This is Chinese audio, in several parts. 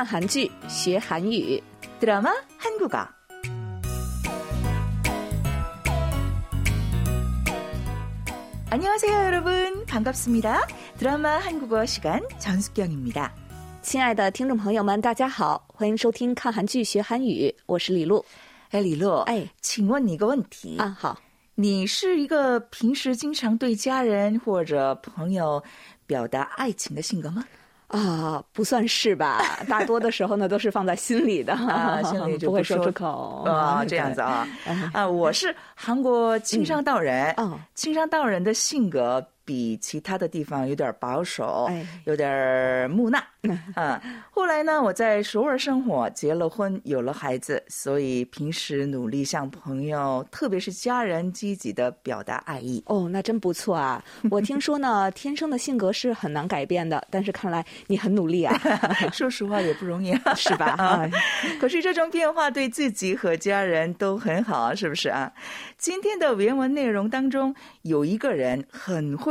看韩剧学韩语， 드라마 한국어. 안녕하세요, 여러분. 반갑습니다. 드라마 한국어 시간 전숙경입니다. 亲爱的听众朋友们，大家好，欢迎收听看韩剧学韩语，我是李璐。哎，李乐，哎请问你一个问题啊，好，你是一个平时经常对家人或者朋友表达爱情的性格吗？ 啊，不算是吧？大多的时候呢，都是放在心里的，啊，心里就不会说说出口啊，这样子啊啊，我是韩国青商道人，哦青商道人的性格比其他的地方有点保守，哎有点木讷，啊。后来呢，我在首尔生活，结了婚，有了孩子，所以平时努力向朋友，特别是家人，积极的表达爱意。哦，那真不错啊！我听说呢，天生的性格是很难改变的，但是看来你很努力啊，说实话也不容易啊，是吧？啊可是这种变化对自己和家人都很好，是不是啊？今天的原文内容当中，有一个人很会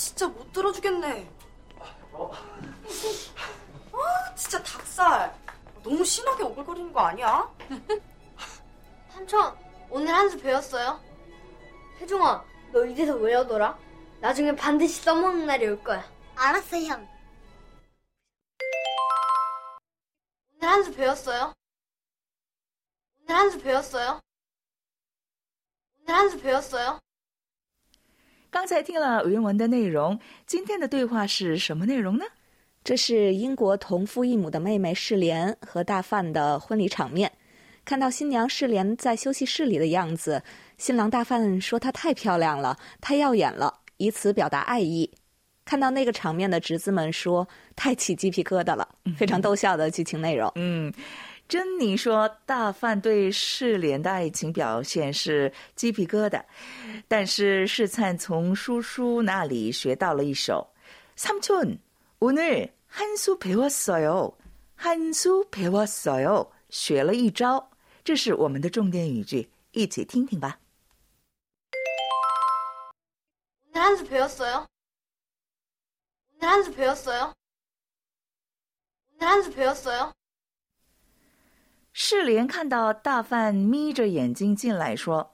진짜 못 들어주겠네. 아, 진짜 닭살. 너무 심하게 오글거리는 거 아니야? 삼촌, 오늘 한 수 배웠어요? 혜종아, 너 이래서 외우더라? 나중에 반드시 써먹는 날이 올 거야. 알았어, 형. 오늘 한 수 배웠어요? 오늘 한 수 배웠어요? 오늘 한 수 배웠어요? 刚才听了原文的内容，今天的对话是什么内容呢？这是英国同父异母的妹妹世莲和大范的婚礼场面。看到新娘世莲在休息室里的样子，新郎大范说她太漂亮了，太耀眼了，以此表达爱意。看到那个场面的侄子们说太起鸡皮疙瘩了，非常逗笑的剧情内容。嗯，珍妮说大范对世莲的爱情表现是鸡皮疙瘩，但是世灿从叔叔那里学到了一首삼촌오늘한수배웠어요한수배웠어요学了一招，这是我们的重点语句，一起听听吧。 오늘 한 수 배웠어요? 오늘 한 수 배웠어요? 오늘 한 수 배웠어요? 世莲看到大范眯着眼睛进来，说：“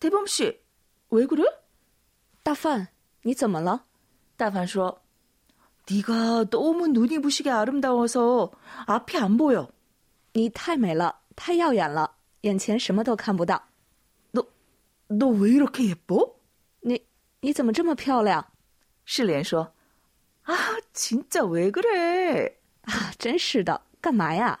대범씨왜그래？” 大范，你怎么了？大范说：“네가너무눈이부시게아름다워서앞이안보여。 你太美了，太耀眼了，眼前什么都看不到。 너 왜 이렇게 예뻐? 你你怎么这么漂亮世莲说：“啊，진짜왜그래？” 啊？真是的，干嘛呀？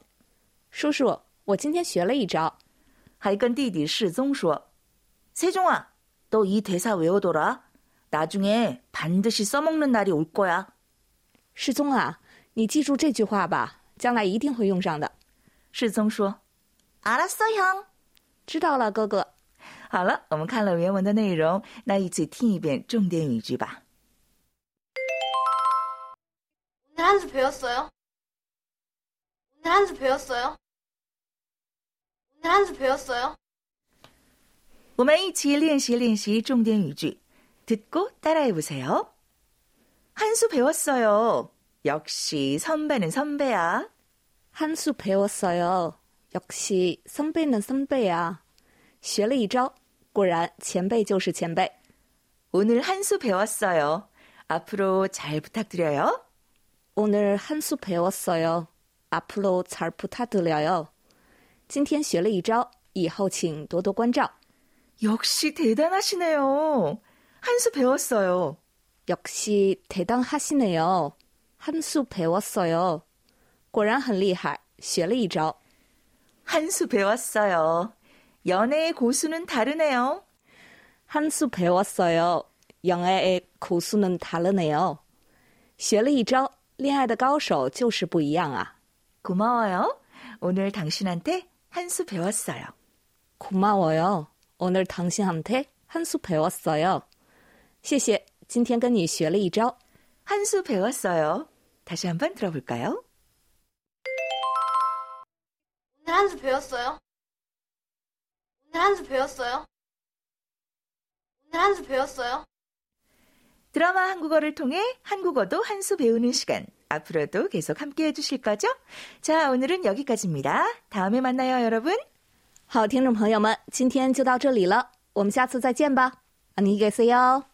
叔叔，我今天学了一招。还跟弟弟世宗说：“세종아너이대사외워둬라나중에반드시써먹는날이올거야。 世宗啊，你记住这句话吧，将来一定会用上的。世宗说：“알았어 형。 知道了，哥哥。好了，我们看了原文的内容，那一起听一遍重点语句吧。 오늘 한 수 배웠어요? 오늘 한 수 배웠어요? 오늘 한 수 배웠어요? 我们一起练习练习重点语句，듣고따라해보세요。 한 수 배웠어요. 역시 선배는 선배야. 한 수 배웠어요. 역시 선배는 선배야. 学了一招，果然前辈就是前辈。 오늘 한 수 배웠어요. 앞으로 잘 부탁드려요. 오늘 한 수 배웠어요. 앞으로 잘 부탁드려요. 今天学了一招，以后请多多关照。 역시 대단하시네요. 한 수 배웠어요. 역시 대단하시네요. 한 수 배웠어요. 果然很厉害，学了一招。 한 수 배웠어요. 연애의 고수는 다르네요. 한 수 배웠어요. 영애의 고수는 다르네요. 学了一招，恋爱的高手就是不一样啊。 고마워요. 오늘 당신한테 한 수 배웠어요. 고마워요. 오늘 당신한테 한 수 배웠어요. 谢谢，今天跟你学了一招。 한 수 배웠어요. 다시 한번 들어볼까요? 오늘 한 수 배웠어요? 오늘 한 수 배웠어요? 오늘 한 수 배웠어요? 드라마 한국어를 통해 한국어도 한 수 배우는 시간. 앞으로도 계속 함께 해주실 거죠? 자, 오늘은 여기까지입니다. 다음에 만나요, 여러분. 好，听众朋友们，今天就到这里了，我们下次再见吧。안녕히계세요。